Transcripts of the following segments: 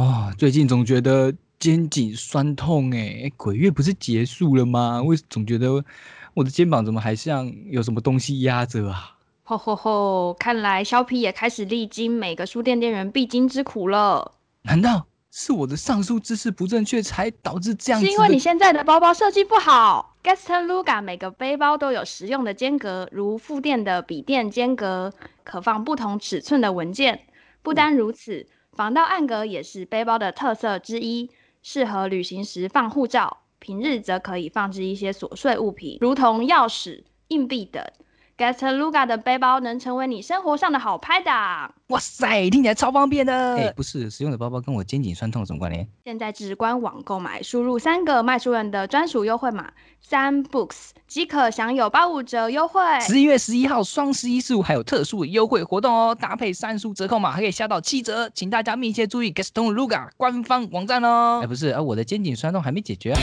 啊，最近总觉得肩颈酸痛哎，鬼月不是结束了吗？为总觉得我的肩膀怎么还像有什么东西压着啊？吼吼吼！看来削皮也开始历经每个书店店员必经之苦了。难道是我的上述姿势不正确才导致这样？是因为你现在的包包设计不好。Gaston Luga 每个背包都有实用的间隔，如副店的笔垫间隔，可放不同尺寸的文件。不单如此。防盗暗格也是背包的特色之一，适合旅行时放护照，平日则可以放置一些琐碎物品，如同钥匙、硬币等。Gastaluga 的背包能成为你生活上的好拍档。哇塞，听起来超方便的。哎，不是，实用的包包跟我肩颈酸痛有什么关联？现在至官网购买，输入三个卖书人的专属优惠码三 books 即可享有八五折优惠。十一月十一号双十一十五还有特殊优惠活动哦，搭配三书折扣码还可以下到七折，请大家密切注意 Gastaluga 官方网站哦。哎，不是，啊，我的肩颈酸痛还没解决啊。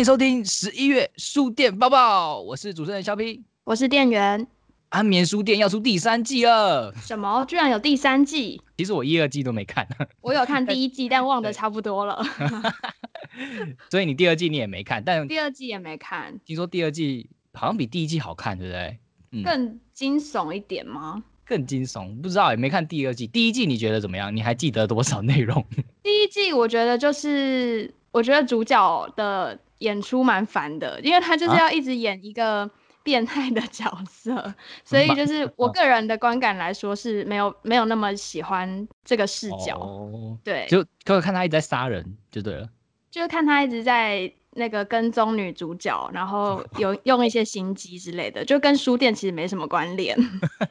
欢迎收听十一月书店报报，我是主持人肖斌，我是店员。安眠书店要出第三季了，什么？居然有第三季？其实我一、二季都没看，我有看第一季，但忘得差不多了。所以你第二季你也没看，但第二季也没看。听说第二季好像比第一季好看，对不对？更惊悚一点吗？更惊悚，不知道也没看第二季。第一季你觉得怎么样？你还记得多少内容？第一季我觉得就是，我觉得主角的。演出蛮烦的，因为他就是要一直演一个 变态的角色，所以就是我个人的观感来说是没有没有那么喜欢这个视角。哦对，就可看他一直在杀人就对了，就是看他一直在那个跟踪女主角，然后 有用一些心机之类的，就跟书店其实没什么关联。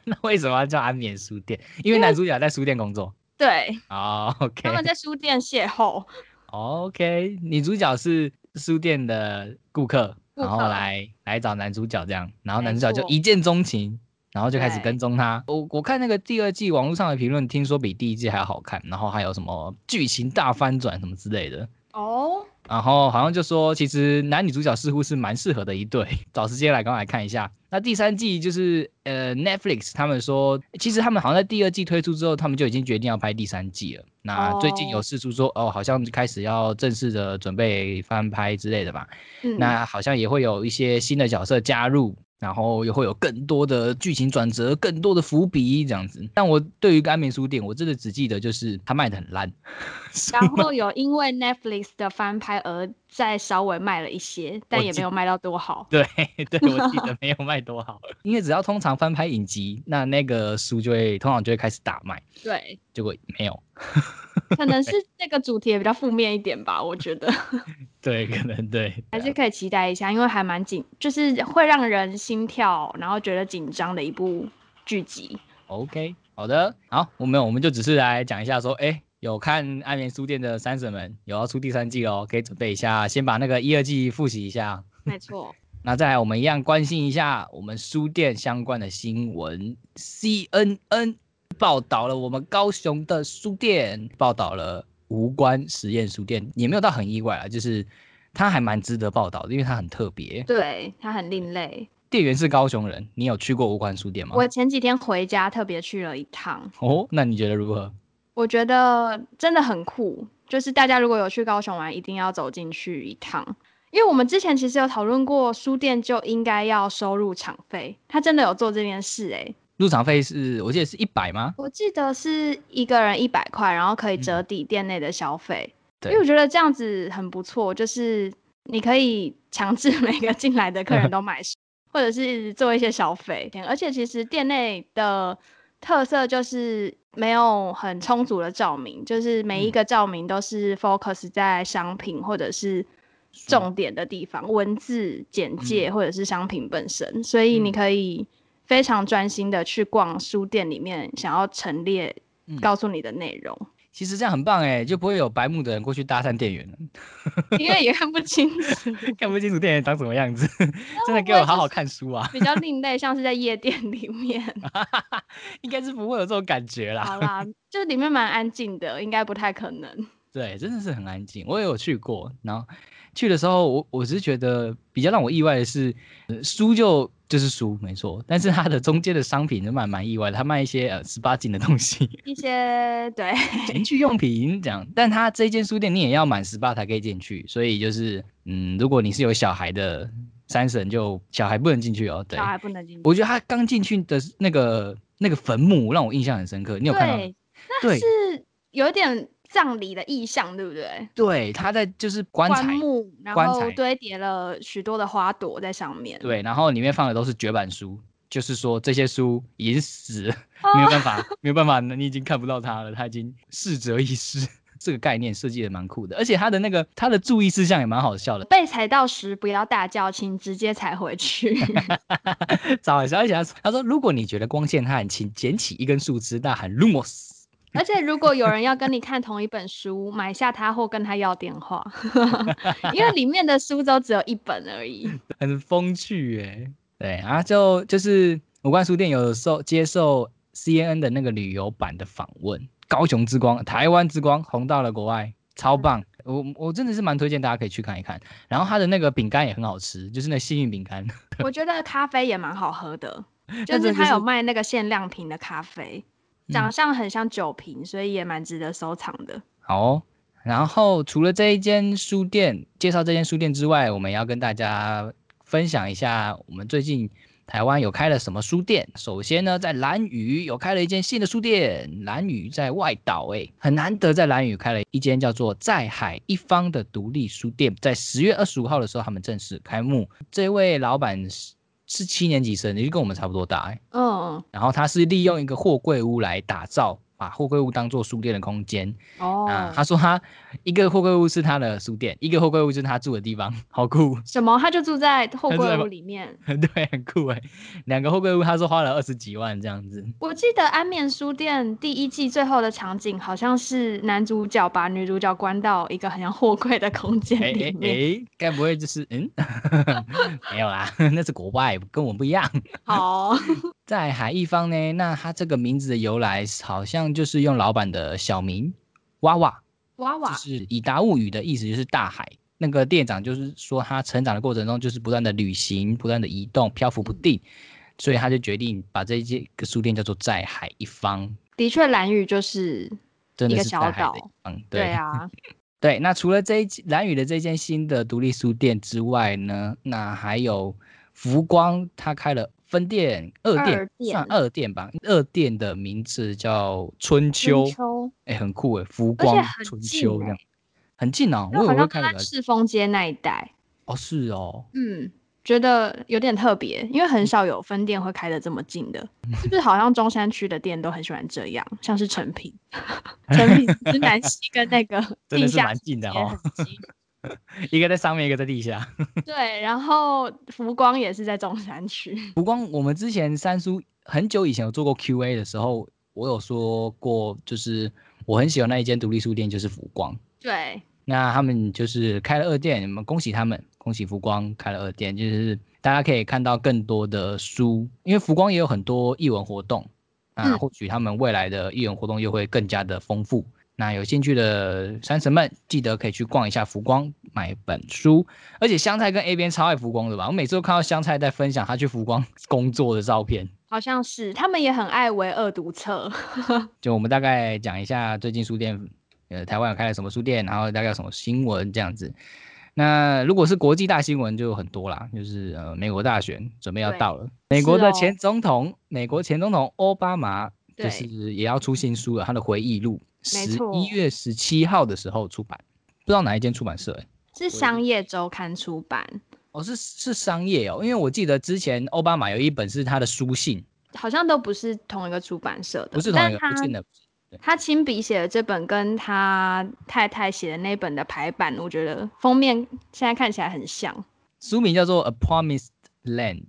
那为什么要叫安眠书店？因为男主角在书店工作。对。哦，OK。他们在书店邂逅。OK，女主角是。书店的顾客，然后来来找男主角这样，然后男主角就一见钟情，然后就开始跟踪他。我我看那个第二季网络上的评论，听说比第一季还要好看，然后还有什么剧情大翻转什么之类的。哦。然后好像就说，其实男女主角似乎是蛮适合的一对，找时间来刚来看一下。那第三季就是呃 Netflix 他们说，其实他们好像在第二季推出之后，他们就已经决定要拍第三季了。那最近有释出说，哦，好像开始要正式的准备翻拍之类的吧。那好像也会有一些新的角色加入。然后又会有更多的剧情转折，更多的伏笔这样子。但我对于安眠书店，我真的只记得就是它卖的很烂。然后有因为 Netflix 的翻拍而再稍微卖了一些，但也没有卖到多好。对 对，我记得 没有卖多好。因为只要通常翻拍影集，那那个书就会通常就会开始大卖。对，结果没有。可能是 那个主题也比较负面一点吧，我觉得。对，可能对，还是可以期待一下，因为还蛮紧，就是会让人心跳，然后觉得紧张的一部剧集。OK，好的，好，我们我们就只是来讲一下，说，哎，有看《安眠书店》的三婶们，有要出第三季喽，可以准备一下，先把那个一二季复习一下。没错。那再来，我们一样关心一下我们书店相关的新闻，CNN。报道了我们高雄的书店，报道了无关实验书店，也没有到很意外啊，就是它还蛮值得报道的，因为它很特别，对，它很另类。店员是高雄人，你有去过无关书店吗？我前几天回家特别去了一趟。哦，那你觉得如何？我觉得真的很酷，就是大家如果有去高雄玩，一定要走进去一趟，因为我们之前其实有讨论过，书店就应该要收入场费，他真的有做这件事，哎。入场费是我记得是一百吗？我记得是一个人一百块，然后可以折抵店内的消费。对，因为我觉得这样子很不错，就是你可以强制 每个进来的客人都买，或者是做一些消费。而且其实店内的特色就是没有很充足的照明，就是每一个照明都是 focus 在商品或者是重点的地方，文字简介或者是商品本身，所以你可以。非常专心的去逛书店里面，想要陈列告诉你的内容。其实这样很棒哎，就不会有白目的人过去搭讪店员了，因为也看不清楚，看不清楚店员长什么样子，真的给我好好看书啊！比较另类，像是在夜店里面，应该是不会有这种感觉啦。好啦，就是里面蛮安静的，应该不太可能。对，真的是很安静，我也有去过，然后。去的时候，我我是觉得比较让我意外的是，书就就是书没错，但是它的中间的商品就蛮蛮意外的，它卖一些呃十八禁的东西，一些对情趣用品这样，但它这间书店你也要满十八才可以进去，所以就是嗯，如果你是有小孩的三婶，就小孩不能进去哦，对，小孩不能进去。我觉得他刚进去的那个那个坟墓让我印象很深刻，你有看到？对，是有点。葬礼的意象，对不对？对，他在就是棺材木，然后堆叠了许多的花朵在上面。对，然后里面放的都是绝版书，就是说这些书已经死，没有办法，没有办法，你已经看不到它了，它已经逝者已逝。这个概念设计的蛮酷的，而且它的那个它的注意事项也蛮好笑的。被踩到时不要大叫，请直接踩回去。找小姐他说，如果你觉得光线暗请捡起一根树枝，大喊 “lumos”。而且，如果有人要跟你看同一本书，买下它或跟他要电话，因为里面的书都只有一本而已，很风趣哎。对啊，就就是五冠书店有受接受 CNN 的那个旅游版的访问，高雄之光、台湾之光红到了国外，超棒。我我真的是蛮推荐大家可以去看一看。然后它的那个饼干也很好吃，就是那幸运饼干。我觉得咖啡也蛮好喝的，就是它有卖那个限量瓶的咖啡。长相很像酒瓶，所以也蛮值得收藏的。好，然后除了这一间书店介绍这间书店之外，我们要跟大家分享一下我们最近台湾有开了什么书店。首先呢，在蓝屿有开了一间新的书店，蓝屿在外岛，哎，很难得在蓝屿开了一间叫做在海一方的独立书店，在十月二十五号的时候，他们正式开幕。这位老板是。七年级生，也就跟我们差不多大哎。嗯，然后他是利用一个货柜屋来打造。把货柜屋当做书店的空间哦，啊，他说他一个货柜屋是他的书店，一个货柜屋就是他住的地方，好酷。什么？他就住在货柜屋里面？对，很酷哎。两个货柜屋，他说花了二十几万这样子。我记得安眠书店第一季最后的场景，好像是男主角把女主角关到一个很像货柜的空间里面。哎，该不会就是嗯？没有啦，那是国外，跟我们不一样。好。在海一方呢，那他这个名字的由来好像就是用老板的小名娃娃娃娃，就是以达物语的意思就是大海。那个店长就是说他成长的过程中就是不断的旅行，不断的移动，漂浮不定，所以他就决定把这一间个书店叫做在海一方。的确，蓝屿就是一个小岛。嗯，对啊，对。那除了这一蓝宇的这间新的独立书店之外呢，那还有浮光，他开了。分店二店算二店吧，二店的名字叫春秋，哎，很酷哎，浮光春秋这样，很近哦，我好像在赤峰街那一带。哦，是哦，嗯，觉得有点特别，因为很少有分店会开的这么近的，是不是？好像中山区的店都很喜欢这样，像是成品，成品是南西跟那个 真的是蛮近的哦。一个在上面，一个在地下。对，然后福光也是在中山区。福光，我们之前三叔很久以前有做过 Q&A 的时候，我有说过，就是我很喜欢那一间独立书店，就是福光。对，那他们就是开了二店，我们恭喜他们，恭喜福光开了二店，就是大家可以看到更多的书，因为福光也有很多译文活动，啊，或许他们未来的译文活动又会更加的丰富。那有兴趣的山神们，记得可以去逛一下福光，买本书。而且香菜跟 A 边超爱福光的吧？我每次都看到香菜在分享他去福光工作的照片，好像是他们也很爱唯二读册。就我们大概讲一下最近书店，呃，台湾有开了什么书店，然后大概有什么新闻这样子。那如果是国际大新闻，就很多啦，就是呃，美国大选准备要到了，美国的前总统，美国前总统奥巴马就是也要出新书了，他的回忆录。十一月十七号的时候出版，不知道哪一间出版社哎，是商业周刊出版。哦，是是商业哦，因为我记得之前奥巴马有一本是他的书信，好像都不是同一个出版社的，不是同一个，不是的，他亲笔写的这本跟他太太写的那本的排版，我觉得封面现在看起来很像，书名叫做《A Promised Land》，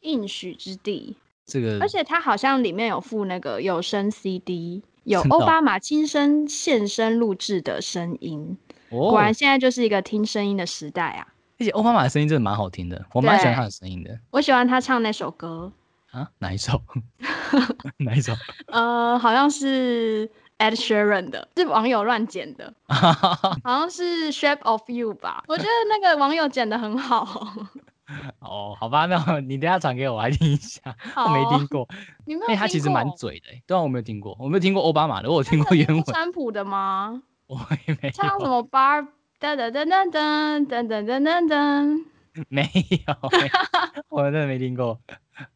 应许之地，这个，而且它好像里面有附那个有声 CD。有奥巴马亲身现身录制的声音。果然现在就是一个听声音的时代啊！而且奥巴马的声音真的蛮好听的，我蛮喜欢他的声音的。我喜欢他唱那首歌啊，哪一首？哪一首？呃，好像是 Ed Sheeran 的，是网友乱剪的，好像是 Shape of You 吧？我觉得那个网友剪的很好。哦，好吧，那 你等下传给我，我来听一下。我没听过，你没有？他其实蛮嘴的，对啊，我没有听过，我没有听过奥巴马的，我有听过原文。川普的吗？我也没唱什么 bar 噔噔噔噔噔噔噔噔噔噔，没有，我真的没听过。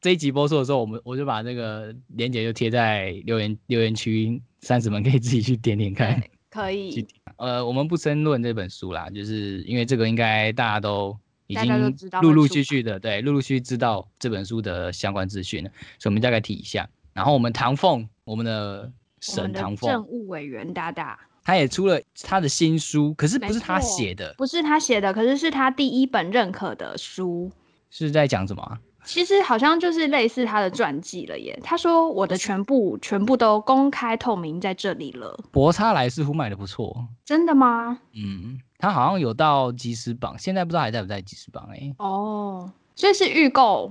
这一集播出的时候，我们我就把那个链接就贴在留言留言区，三十们可以自己去点点看。可以。呃，我们不争论这本书啦，就是因为这个应该大家都已经陆陆续续的对，陆陆续续知道这本书的相关资讯了，所以我们大概提一下。然后我们唐凤，我们的沈唐凤政务委员大大。他也出了他的新书，可是不是他写的，不是他写的，可是是他第一本认可的书，是在讲什么？其实好像就是类似他的传记了耶。他说我的全部全部都公开透明在这里了。博差来似乎卖的不错，真的吗？嗯，他好像有到即时榜，现在不知道还在不在即时榜哎。哦，所以是预购。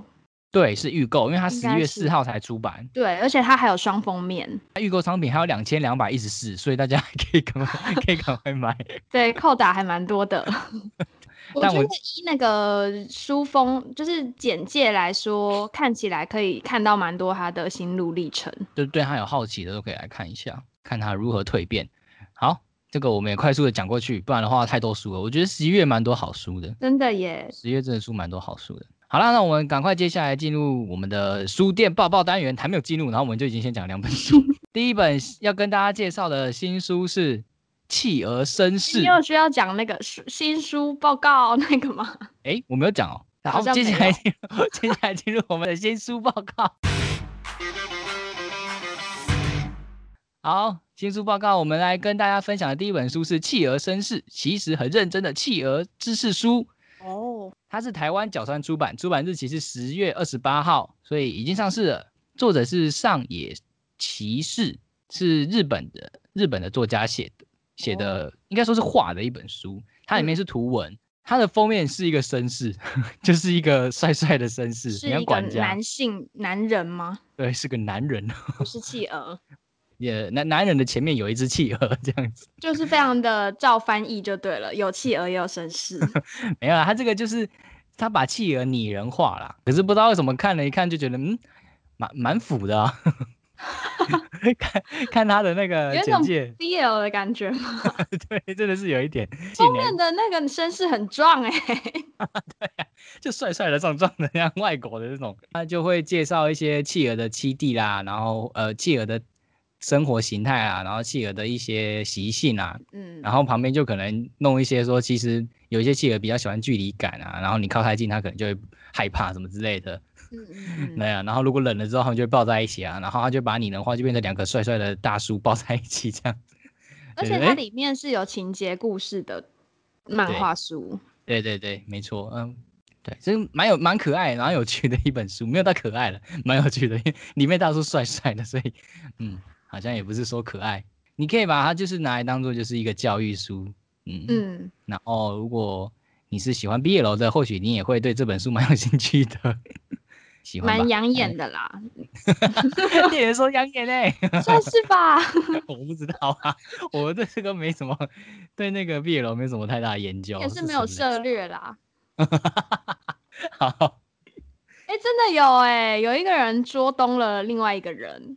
对，是预购，因为它十一月四号才出版。对，而且它还有双封面。它预购商品还有两千两百一十四，所以大家 可以赶快可以赶快买。对，扣打还蛮多的。我觉得依那个书封，就是简介来说，看起来可以看到蛮多他的心路历程。就对他有好奇的都可以来看一下，看他如何蜕变。好，这个我们也快速的讲过去，不然的话太多书了。我觉得十一月蛮多好书的，真的耶。十一月真的书蛮多好书的。好了，那我们赶快接下来进入我们的书店报报单元，还没有进入，然后我们就已经先讲两本书。第一本要跟大家介绍的新书是《企鹅绅士》。你有需要讲那个书新书报告那个吗？哎，我没有讲哦。好，接下来 接下来进入我们的新书报告。好，新书报告，我们来跟大家分享的第一本书是《企鹅绅士》，其实很认真的企鹅知识书。哦，它是台湾角川出版，出版日期是十月二十八号，所以已经上市了。作者是上野骑士，是日本的日本的作家写的，写的应该说是画的一本书。它里面是图文，它的封面是一个绅士，就是一个帅帅的绅士，是一个男性男人吗？对，是个男人，不是企鹅。也男男人的前面有一只企鹅，这样子就是非常的照翻译就对了，有企鹅也有绅士。没有啊，他这个就是他把企鹅拟人化了，可是不知道为什么看了一看就觉得嗯，蛮蛮腐的啊。看看他的那个简介，BL 的感觉吗？对，真的是有一点。封面的那个绅士很壮哎。对呀，就帅帅的、壮壮的，像外国的这种。他就会介绍一些企鹅的栖地啦，然后呃，企鹅的。生活形态啊，然后企鹅的一些习性啊，嗯，然后旁边就可能弄一些说，其实有一些企鹅比较喜欢距离感啊，然后你靠太近，它可能就会害怕什么之类的，嗯 嗯，对啊，然后如果冷了之后，他们就会抱在一起啊，然后他就把你的话，就变成两个帅帅的大叔抱在一起这样。而且它里面是有情节故事的漫画书。对对对，没错，嗯，对，这蛮有蛮可爱，然后有趣的一本书，没有太可爱了，蛮有趣的，因为里面大叔帅帅的，所以，嗯。好像也不是说可爱，你可以把它就是拿来当做就是一个教育书，嗯嗯。然后如果你是喜欢毕业楼的，或许你也会对这本书蛮有兴趣的。喜欢蛮养眼的啦。店员说养眼嘞，算是吧。我不知道啊，我对这个没什么，对那个毕业楼没什么太大研究。也是没有涉略啦。好。哎，真的有哎，有一个人捉东了另外一个人。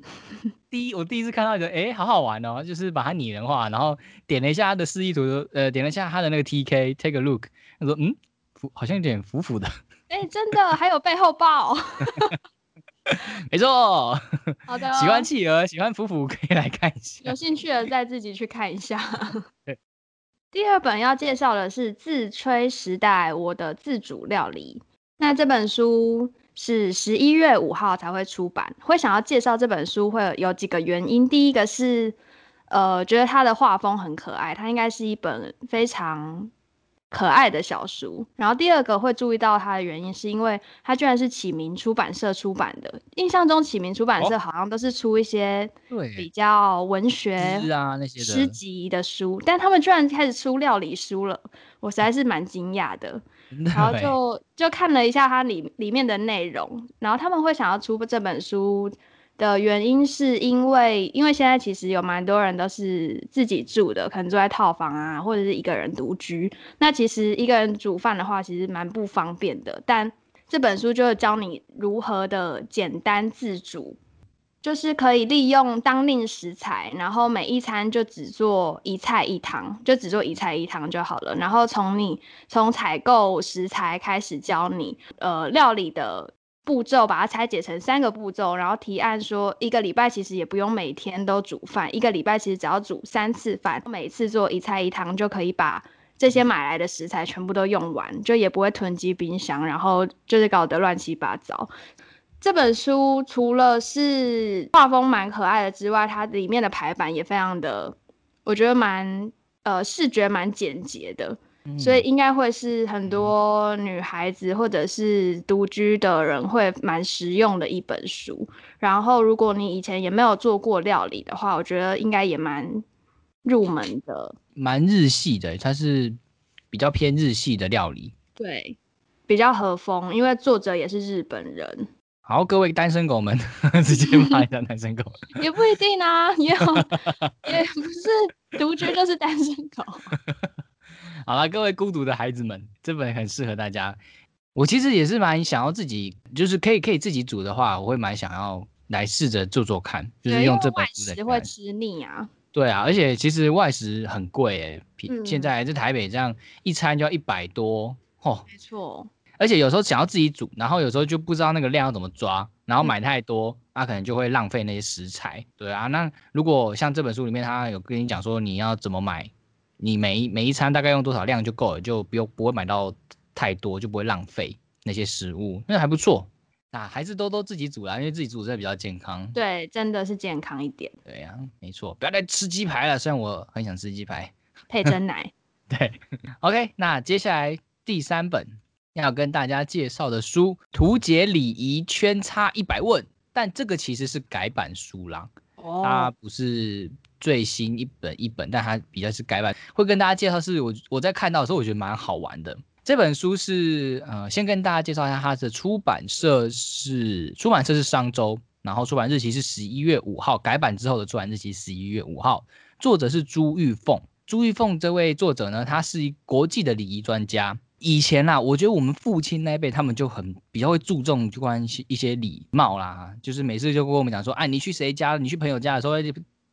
第一，我第一次看到觉得，哎，好好玩哦，就是把它拟人化，然后点了一下他的示意图，呃，点了一下他的那个 T K take a look，他说，嗯，腐好像有点腐腐的。哎，真的，还有背后抱。没错。好的。喜欢企鹅，喜欢福福，可以来看一下。有兴趣的再自己去看一下。第二本要介绍的是《自吹时代：我的自主料理》，那这本书。是十一月五号才会出版。会想要介绍这本书，会有几个原因。第一个是，呃，觉得它的画风很可爱，它应该是一本非常可爱的小书。然后第二个会注意到它的原因，是因为它居然是启明出版社出版的。印象中启明出版社好像都是出一些比较文学啊那些诗集的书，但他们居然开始出料理书了，我实在是蛮惊讶的。然后就就看了一下它里里面的内容，然后他们会想要出这本书。的原因是因为，因为现在其实有蛮多人都是自己住的，可能住在套房啊，或者是一个人独居。那其实一个人煮饭的话，其实蛮不方便的。但这本书就是教你如何的简单自主，就是可以利用当令食材，然后每一餐就只做一菜一汤，就只做一菜一汤就好了。然后从你从采购食材开始教你，呃，料理的。步骤把它拆解成三个步骤，然后提案说一个礼拜其实也不用每天都煮饭，一个礼拜其实只要煮三次饭，每次做一菜一汤就可以把这些买来的食材全部都用完，就也不会囤积冰箱，然后就是搞得乱七八糟。这本书除了是画风蛮可爱的之外，它里面的排版也非常的，我觉得蛮呃视觉蛮简洁的。所以应该会是很多女孩子或者是独居的人会蛮实用的一本书。然后，如果你以前也没有做过料理的话，我觉得应该也蛮入门的。蛮日系的，它是比较偏日系的料理。对，比较和风，因为作者也是日本人。好，各位单身狗们，直接骂一下单身狗。也不一定啊，也有，也不是独居就是单身狗。好了，各位孤独的孩子们，这本很适合大家。我其实也是蛮想要自己，就是可以可以自己煮的话，我会蛮想要来试着做做看，就是用这本书的。会吃腻啊。对啊，而且其实外食很贵诶，现在在台北这样一餐就要一百多哦。没错。而且有时候想要自己煮，然后有时候就不知道那个量要怎么抓，然后买太多，那可能就会浪费那些食材。对啊，那如果像这本书里面，他有跟你讲说你要怎么买。你每一每一餐大概用多少量就够了，就不用不会买到太多，就不会浪费那些食物，那还不错。那还是多多自己煮啦，因为自己煮真的比较健康。对，真的是健康一点。对呀，没错，不要再吃鸡排了。虽然我很想吃鸡排，配真奶。对，OK，那接下来第三本要跟大家介绍的书《图解礼仪圈差一百问》，但这个其实是改版书啦，它不是。最新一本一本，但它比较是改版，会跟大家介绍。是我我在看到的时候，我觉得蛮好玩的。这本书是呃，先跟大家介绍一下，它的出版社是出版社是商周，然后出版日期是十一月五号，改版之后的出版日期十一月五号。作者是朱玉凤，朱玉凤这位作者呢，他是一国际的礼仪专家。以前啊，我觉得我们父亲那一辈他们就很比较会注重关系一些礼貌啦，就是每次就跟我们讲说，哎，你去谁家，你去朋友家的时候。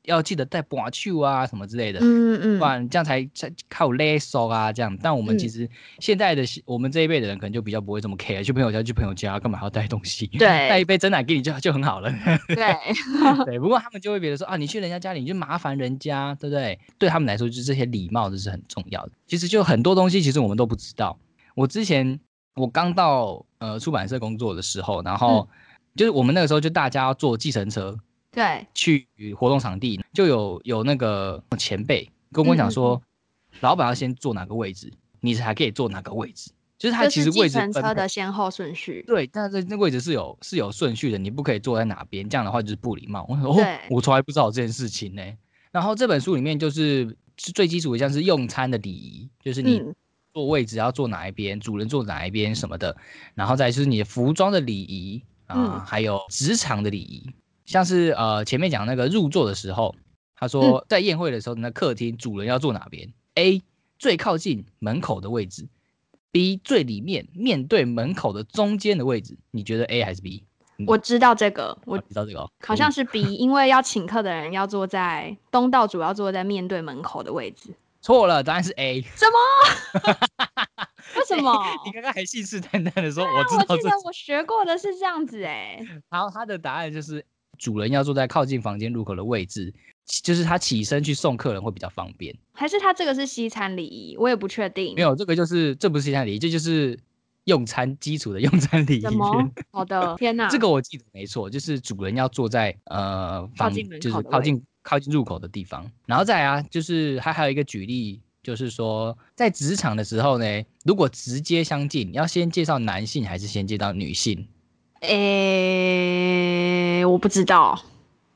要记得带把球啊什么之类的，嗯嗯，不然这样才才靠勒手啊这样。但我们其实现在的我们这一辈的人可能就比较不会这么 care，去朋友家去朋友家干嘛还要带东西？对，带一杯真奶给你就就很好了。对 对，不过他们就会觉得说啊，你去人家家里你就麻烦人家，对不对？对他们来说，就这些礼貌这是很重要的。其实就很多东西，其实我们都不知道。我之前我刚到呃出版社工作的时候，然后就是我们那个时候就大家要坐计程车。对，去活动场地就有有那个前辈跟我讲说，老板要先坐哪个位置，你才可以坐哪个位置。就是他其实位置车的先后顺序。对，但是那位置是有是有顺序的，你不可以坐在哪边，这样的话就是不礼貌。我 说哦，我从来不知道这件事情呢。然后这本书里面就是是最基础的，像是用餐的礼仪，就是你坐位置要坐哪一边，主人坐哪一边什么的。然后再就是你的服装的礼仪啊，还有职场的礼仪。像是呃前面讲那个入座的时候，他说在宴会的时候，那客厅主人要坐哪边？A 最靠近门口的位置，B 最里面面对门口的中间的位置。你觉得 A 还是 B？我知道这个，我知道这个，好像是 B，因为要请客的人要坐在东道主要坐在面对门口的位置。错了，答案是 A。什么？为什么？你刚刚还信誓旦旦的说我知道，我记得我学过的是这样子哎。好，他的答案就是。主人要坐在靠近房间入口的位置，就是他起身去送客人会比较方便。还是他这个是西餐礼仪？我也不确定。没有，这个就是这不是西餐礼仪，这就是用餐基础的用餐礼仪。什么？好的，天哪！这个我记得没错，就是主人要坐在呃靠近就是靠近靠近入口的地方。然后再啊，就是他还有一个举例就是说在职场的时候呢，如果直接相近，你要先介绍男性还是先介绍女性？诶，我不知道，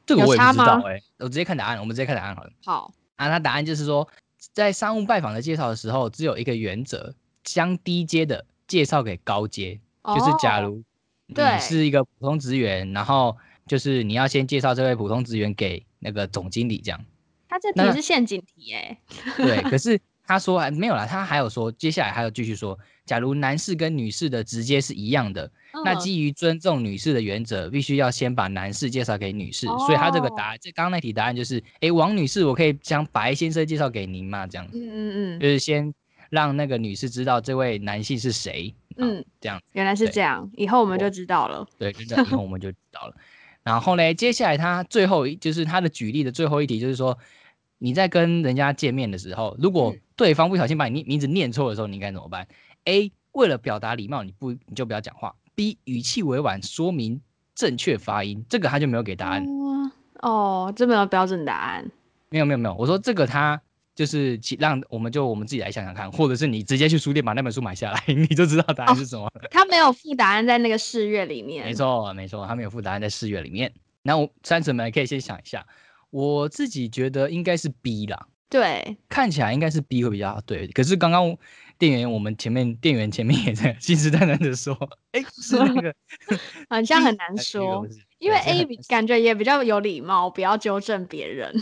这个我也不知道诶，我直接看答案，我们直接看答案好了。好，啊，他答案就是说，在商务拜访的介绍的时候，只有一个原则，将低阶的介绍给高阶，就是假如你是一个普通职员，然后就是你要先介绍这位普通职员给那个总经理这样。他这题是陷阱题哎。对，可是他说还没有啦，他还有说，接下来还有继续说，假如男士跟女士的直接是一样的。那基于尊重女士的原则，必须要先把男士介绍给女士，所以他这个答案，这刚刚那题答案就是，哎，王女士，我可以将白先生介绍给您吗？这样，嗯嗯嗯，就是先让那个女士知道这位男性是谁，嗯，这样，原来是这样，以后我们就知道了，对，以后我们就知道了。然后呢，接下来他最后一就是他的举例的最后一题，就是说你在跟人家见面的时候，如果对方不小心把你名字念错的时候，你该怎么办？A 为了表达礼貌，你不你就不要讲话。B 语气委婉说明正确发音，这个他就没有给答案。哦，这没有标准答案。没有没有没有，我说这个他就是让我们就我们自己来想想看，或者是你直接去书店把那本书买下来，你就知道答案是什么。他没有附答案在那个试阅里面。没错没错，他没有附答案在试阅里面。那我三婶们可以先想一下，我自己觉得应该是 B 啦。对，看起来应该是 B 会比较对。可是刚刚。店员，我们前面店员前面也在信誓旦旦的说，哎，是那个，好像很难 说，因为 A 感觉也比较有礼貌，不要纠正别人。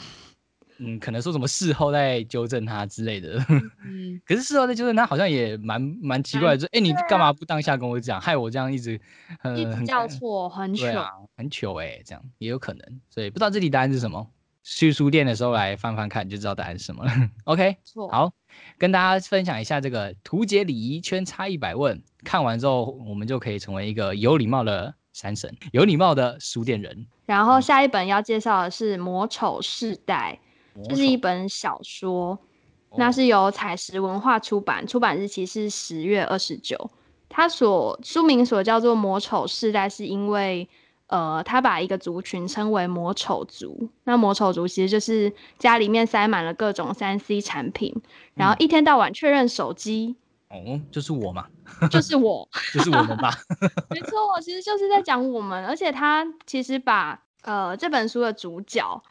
嗯，可能说什么事后再纠正他之类的。嗯，可是事后再纠正他好像也蛮蛮奇怪的，说，哎，你干嘛不当下跟我讲，害我这样一直呃叫错，很糗，很糗哎，这样也有可能，所以不知道这题答案是什么。去书店的时候来翻翻看，就知道答案是什么了。OK，好，跟大家分享一下这个图解礼仪圈差一百问。看完之后，我们就可以成为一个有礼貌的山神，有礼貌的书店人。然后下一本要介绍的是《魔丑世代》，这是一本小说，那是由彩石文化出版，出版日期是十月二十九。它所书名所叫做《魔丑世代》，是因为。呃，他把一个族群称为“魔丑族”。那魔丑族其实就是家里面塞满了各种三 C 产品，然后一天到晚确认手机。哦，就是我嘛，就是我，就是我们吧。没错，其实就是在讲我们。而且他其实把呃这本书的主角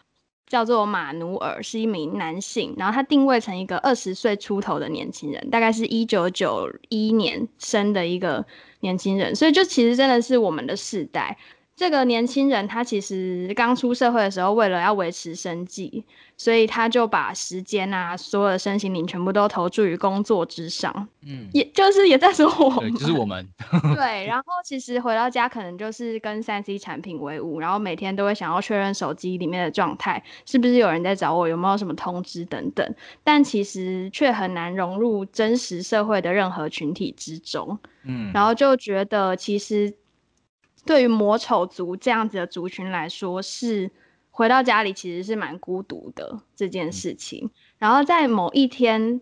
叫做马努尔，是一名男性，然后他定位成一个二十岁出头的年轻人，大概是一九九一年生的一个年轻人，所以就其实真的是我们的世代。这个年轻人他其实刚出社会的时候，为了要维持生计，所以他就把时间啊，所有的身心灵全部都投注于工作之上。嗯，也就是也在说我们，就是我们。对，然后其实回到家可能就是跟三 C 产品为伍，然后每天都会想要确认手机里面的状态是不是有人在找我，有没有什么通知等等，但其实却很难融入真实社会的任何群体之中。嗯，然后就觉得其实。对于魔丑族这样子的族群来说，是回到家里其实是蛮孤独的这件事情。然后在某一天，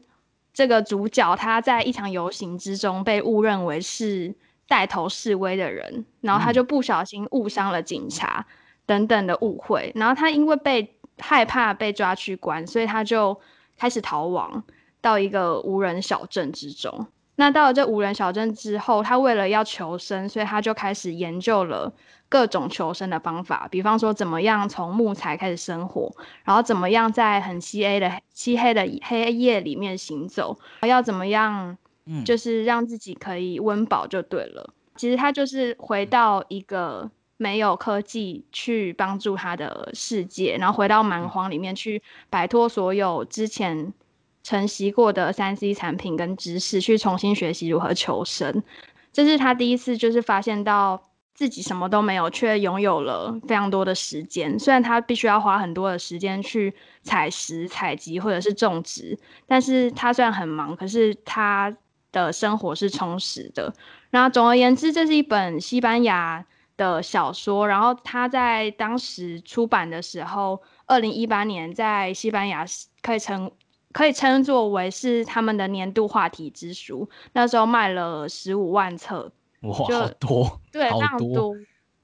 这个主角他在一场游行之中被误认为是带头示威的人，然后他就不小心误伤了警察等等的误会。然后他因为被害怕被抓去关，所以他就开始逃亡到一个无人小镇之中。那到了这无人小镇之后，他为了要求生，所以他就开始研究了各种求生的方法，比方说怎么样从木材开始生火，然后怎么样在很漆黑的漆黑的黑夜里面行走，要怎么样，就是让自己可以温饱就对了。其实他就是回到一个没有科技去帮助他的世界，然后回到蛮荒里面去摆脱所有之前。承袭过的三 C 产品跟知识，去重新学习如何求生，这是他第一次就是发现到自己什么都没有，却拥有了非常多的时间。虽然他必须要花很多的时间去采食、采集或者是种植，但是他虽然很忙，可是他的生活是充实的。然后总而言之，这是一本西班牙的小说。然后他在当时出版的时候，二零一八年在西班牙可以称。可以称作为是他们的年度话题之书，那时候卖了十五万册，哇，好多，对，非常多。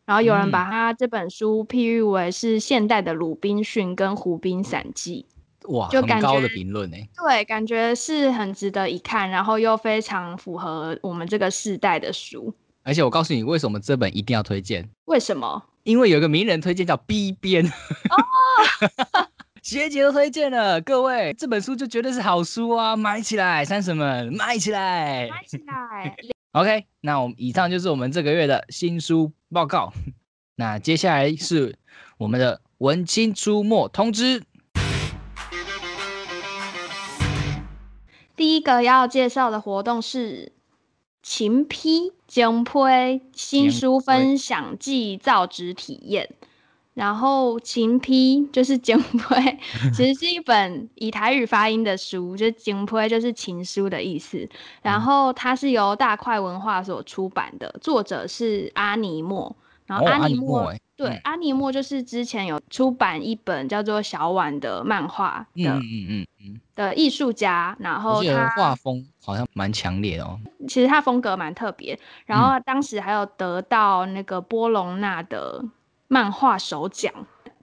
然后有人把他这本书譬喻为是现代的《鲁滨逊》跟《湖滨散记》，哇，就很高的评论呢。对，感觉是很值得一看，然后又非常符合我们这个世代的书。而且我告诉你，为什么这本一定要推荐？为什么？因为有个名人推荐叫 B 编哦 学姐都推荐了，各位这本书就绝对是好书啊，买起来，三婶们买起来，买起来。OK，那我们以上就是我们这个月的新书报告。那接下来是我们的文青出没通知。第一个要介绍的活动是琴批精胚新书分享暨造纸体验。然后琴批就是 精胚，其实是一本以台语发音的书，就是精胚就是情书的意思。然后它是由大块文化所出版的，作者是阿尼莫。然后阿尼莫。对，阿尼莫就是之前有出版一本叫做《小婉》的漫画的，嗯嗯嗯嗯的艺术家，然后他画风好像蛮强烈的哦。其实他风格蛮特别，然后当时还有得到那个波隆纳的漫画首奖，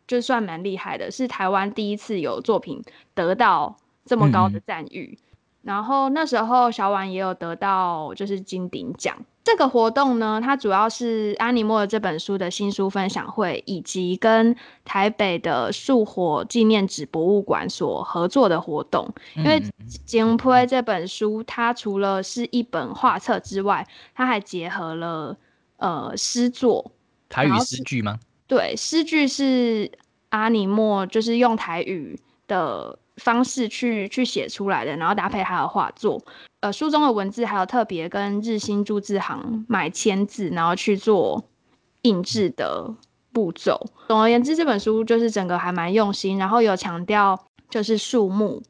就算蛮厉害的，是台湾第一次有作品得到这么高的赞誉。然后那时候小婉也有得到就是金鼎奖。这个活动呢，它主要是阿尼莫这本书的新书分享会，以及跟台北的树火纪念纸博物馆所合作的活动。因为《金铺》这本书，它除了是一本画册之外，它还结合了呃诗作，台语诗句吗？对，诗句是阿尼莫就是用台语的方式去去写出来的，然后搭配他的画作。呃，书中的文字还有特别跟日新铸字行买签字，然后去做印制的步骤。总而言之，这本书就是整个还蛮用心，然后有强调就是树木、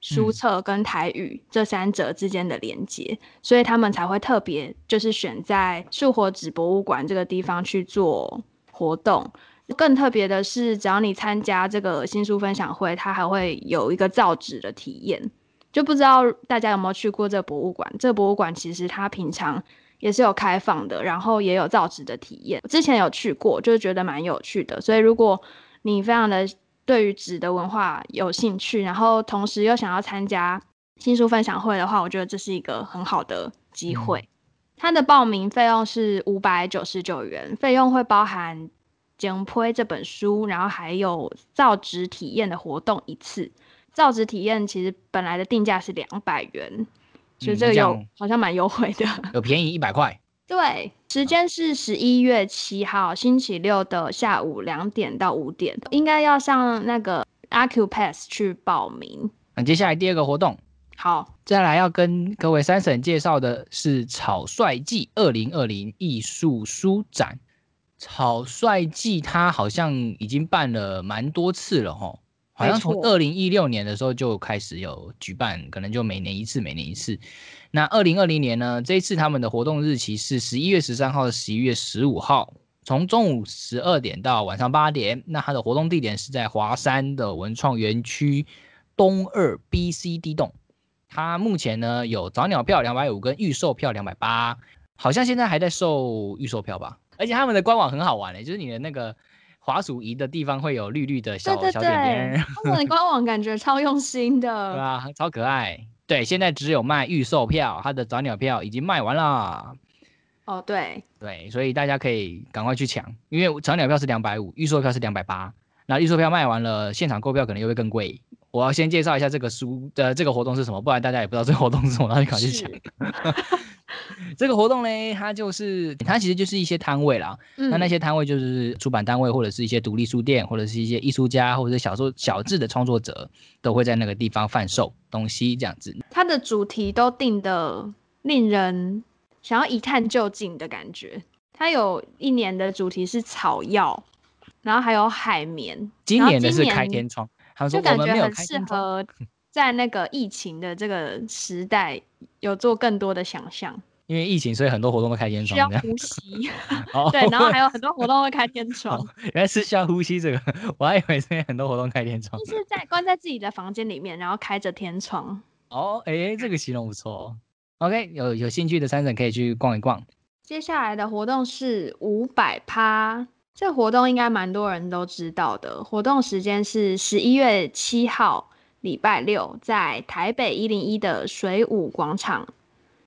书册跟台语这三者之间的连接，所以他们才会特别就是选在树火纸博物馆这个地方去做活动。更特别的是，只要你参加这个新书分享会，它还会有一个造纸的体验。就不知道大家有没有去过这个博物馆？这个博物馆其实它平常也是有开放的，然后也有造纸的体验。之前有去过，就是觉得蛮有趣的。所以如果你非常的对于纸的文化有兴趣，然后同时又想要参加新书分享会的话，我觉得这是一个很好的机会。它的报名费用是五百九十九元，费用会包含《简推》这本书，然后还有造纸体验的活动一次。造纸体验其实本来的定价是两百元，所以这个有好像蛮优惠的，有便宜一百块。对，时间是十一月七号星期六的下午两点到五点，应该要上那个 Acupass 去报名。那接下来第二个活动，好，再来要跟各位三婶介绍的是草率季二零二零艺术书展。草率季它好像已经办了蛮多次了哈。好像从二零一六年的时候就开始有举办，可能就每年一次，每年一次。那二零二零年呢？这一次他们的活动日期是十一月十三号到十一月十五号，从中午十二点到晚上八点。那它的活动地点是在华山的文创园区东二 B、C、D 栋。它目前呢有早鸟票两百五跟预售票两百八，好像现在还在售预售票吧。而且他们的官网很好玩嘞，就是你的那个。滑鼠移的地方会有绿绿的小小点点，他们的官网感觉超用心的，对啊，超可爱。对，现在只有卖预售票，它的早鸟票已经卖完了。哦，对对，所以大家可以赶快去抢，因为早鸟票是两百五，预售票是两百八。那预售票卖完了，现场购票可能又会更贵。我要先介绍一下这个书的这个活动是什么，不然大家也不知道这个活动是什么，然后就赶快去抢。这个活动呢，它就是它其实就是一些摊位啦。那那些摊位就是出版单位或者是一些独立书店，或者是一些艺术家或者是小说小志的创作者，都会在那个地方贩售东西这样子。它的主题都定的令人想要一探究竟的感觉。它有一年的主题是草药，然后还有海绵。今年的是开天窗，就感觉很适合。在那个疫情的这个时代，有做更多的想象。因为疫情，所以很多活动都开天窗，需要呼吸。对，然后还有很多活动会开天窗。原来是需要呼吸这个，我还以为是很多活动开天窗。就是在关在自己的房间里面，然后开着天窗。哦，哎，这个形容不错。OK，有有兴趣的三婶可以去逛一逛。接下来的活动是五百趴，这活动应该蛮多人都知道的。活动时间是十一月七号。礼拜六在台北一零一的水舞广场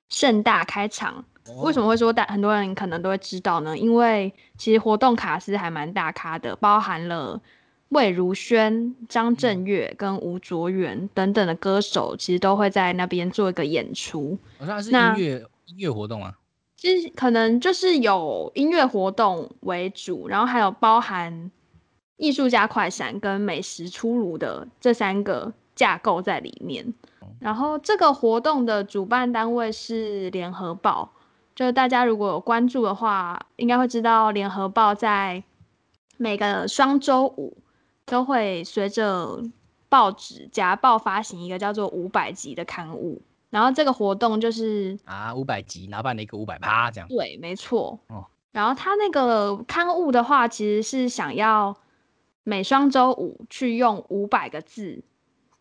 盛大开场。为什么会说大很多人可能都会知道呢？因为其实活动卡司还蛮大咖的，包含了魏如萱、张震岳跟吴卓源等等的歌手，其实都会在那边做一个演出。好像是音乐音乐活动啊。其实可能就是有音乐活动为主，然后还有包含艺术家快闪跟美食出炉的这三个架构在里面。然后这个活动的主办单位是联合报，就大家如果有关注的话，应该会知道联合报在每个双周五都会随着报纸夹报发行一个叫做五百集的刊物。然后这个活动就是啊，五百集，然后办了一个五百趴这样。对，没错。哦，然后他那个刊物的话，其实是想要每双周五去用五百个字，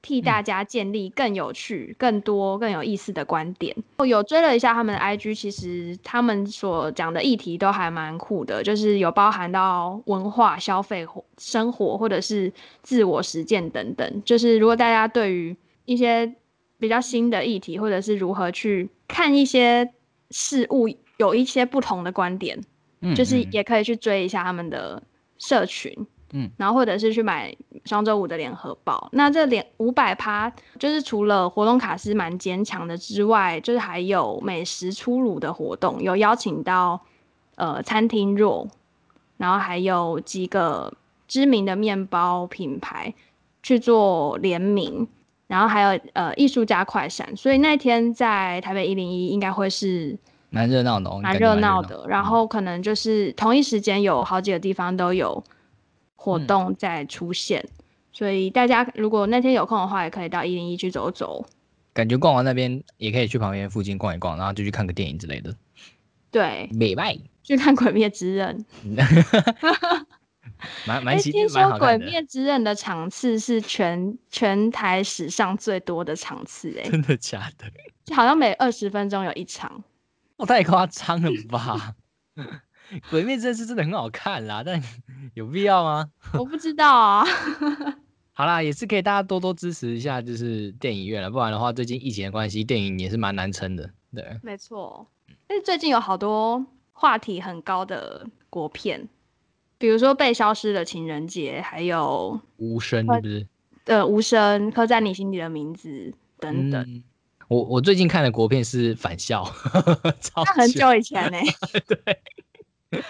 替大家建立更有趣、更多、更有意思的观点。我有追了一下他们的 IG，其实他们所讲的议题都还蛮酷的，就是有包含到文化、消费、生活，或者是自我实践等等。就是如果大家对于一些比较新的议题，或者是如何去看一些事物，有一些不同的观点，嗯，就是也可以去追一下他们的社群，嗯，然后或者是去买双周五的联合报。那这连五百趴，就是除了活动卡是蛮坚强的之外，就是还有美食出炉的活动，有邀请到呃餐厅若，然后还有几个知名的面包品牌去做联名。然后还有呃艺术家快闪，所以那天在台北一零一应该会是蛮热闹的，蛮热闹的。然后可能就是同一时间有好几个地方都有活动在出现，所以大家如果那天有空的话，也可以到一零一去走走。感觉逛完那边也可以去旁边附近逛一逛，然后就去看个电影之类的。对，美外去看《鬼灭之刃》。蛮蛮新，听说《鬼灭之刃》的场次是全全台史上最多的场次，哎，真的假的？好像每二十分钟有一场，哦，太夸张了吧？《鬼灭之刃》是真的很好看啦，但有必要吗？我不知道啊。好啦，也是可以大家多多支持一下，就是电影院了，不然的话，最近疫情的关系，电影也是蛮难撑的。对，没错。但是最近有好多话题很高的国片。比如说被消失的情人节，还有无声，是不是？呃，无声刻在你心底的名字等等。我我最近看的国片是《返校》，那很久以前呢。对，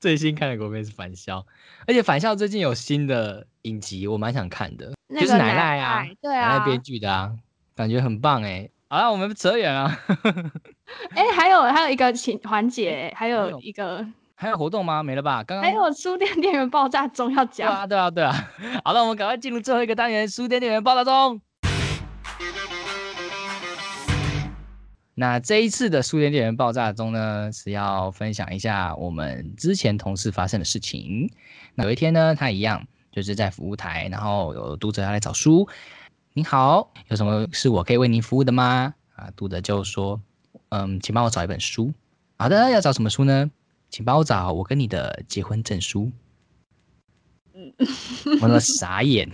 最新看的国片是《返校》，而且《返校》最近有新的影集，我蛮想看的，就是奶奶啊，对啊，奶奶编剧的啊，感觉很棒哎。好了，我们扯远了。哎，还有还有一个情环节，还有一个。还有活动吗？没了吧？刚刚还有书店店员爆炸中要讲。对啊，对啊，对啊。好了，我们赶快进入最后一个单元——书店店员爆炸中。那这一次的书店店员爆炸中呢，是要分享一下我们之前同事发生的事情。那有一天呢，他一样就是在服务台，然后有读者要来找书。你好，有什么是我可以为您服务的吗？啊，读者就说：“嗯，请帮我找一本书。”好的，要找什么书呢？请帮我找我跟你的结婚证书。嗯，我都傻眼。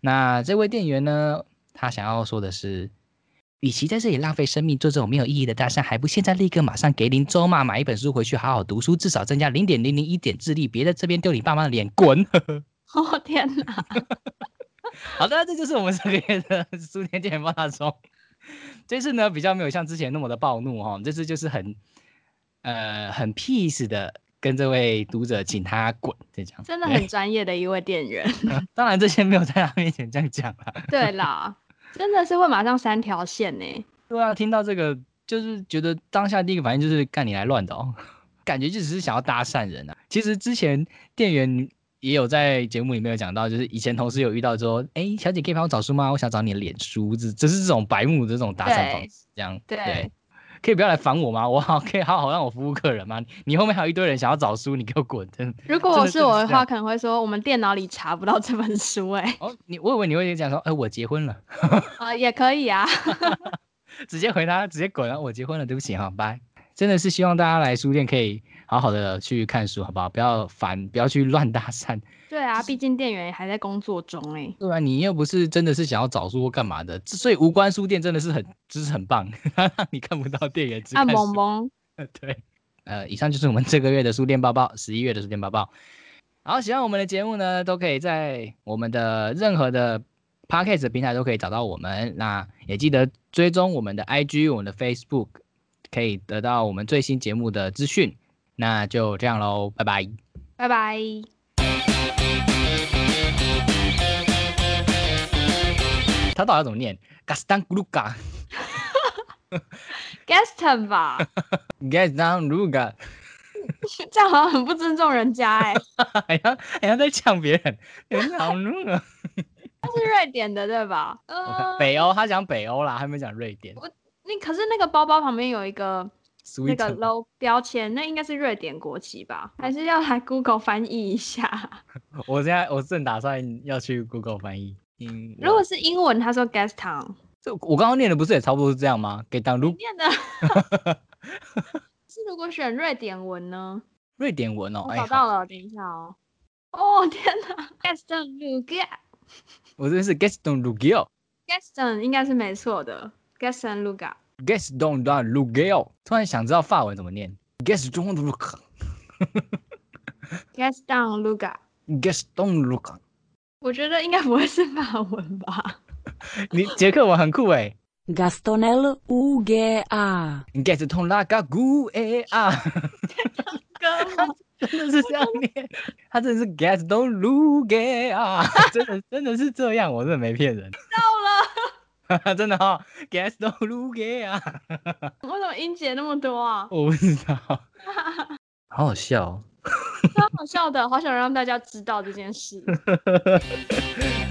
那这位店员呢？他想要说的是，与其在这里浪费生命做这种没有意义的大事，还不现在立刻马上给林周嘛买一本书回去好好读书，至少增加零点零零一点智力，别在这边丢你爸妈的脸，滚！哦天哪！好的，这就是我们这个月的书店店员爆炸中。这次呢，比较没有像之前那么的暴怒哈，这次就是很。呃，很 peace 的跟这位读者请他滚，这样真的很专业的一位店员。当然这些没有在他面前这样讲了。对啦，真的是会马上三条线呢。对啊，听到这个就是觉得当下第一个反应就是干你来乱的哦，感觉就只是想要搭讪人啊。其实之前店员也有在节目里面有讲到，就是以前同事有遇到说，哎，小姐可以帮我找书吗？我想找你的脸书，这这是这种白目的这种搭讪方式，这样对。可以不要来烦我吗？我好可以好好让我服务客人吗？你后面还有一堆人想要找书，你给我滚！真 如果我是我的话，可能会说我们电脑里查不到这本书。哎，哦，你我以为你会讲说，哎，我结婚了。啊，也可以啊。直接回答，直接滚了。我结婚了，对不起哈，拜。真的是希望大家来书店可以好好的去看书，好不好？不要烦，不要去乱搭讪。对啊，毕竟店员还在工作中哎。对啊，你又不是真的是想要找书或干嘛的，所以无关书店真的是很，就是很棒，让 你看不到店员，只看萌萌。对，呃，以上就是我们这个月的书店报报，十一月的书店报报。好，喜欢我们的节目呢，都可以在我们的任何的 podcast 平台都可以找到我们。那也记得追踪我们的 IG，我们的 Facebook，可以得到我们最新节目的资讯。那就这样喽，拜拜，拜拜。他到底要怎么念？Gaston Gluga？Gaston 吧？Gaston Gluga？这样好像很不尊重人家哎，好像好像在呛别人。Gaston Luga，他是瑞典的对吧？呃，北欧，他讲北欧啦，还没讲瑞典。我那可是那个包包旁边有一个那个 low 标签，那应该是瑞典国旗吧？还是要来 Google 翻译一下？我现在我正打算要去 Google 翻译。嗯，如果是英文，他说 Gaston，这我刚刚念的不是也差不多是这样吗？Gaston，念的，是如果选瑞典文呢？瑞典文哦，我找到了，等一下哦。哦天哪，Gaston Lugia，我这边是 Gaston Lugia，Gaston 应该是没错的，Gaston Lugia，Gaston Lugia，突然想知道法文怎么念 Guess don't Lugia，Gaston Lugia，Gaston Lugia。我觉得应该不会是法文吧？你捷克文很酷哎！Gastonel Uga，Gaston La Gagu A 啊！真的是这样念，他真的是 Gaston Luga 啊！真的真的是这样，我真的没骗人。到了，真的哈，Gaston Luga 啊！为什么音节那么多啊？我不知道，好好笑。超好笑的，好想让大家知道这件事。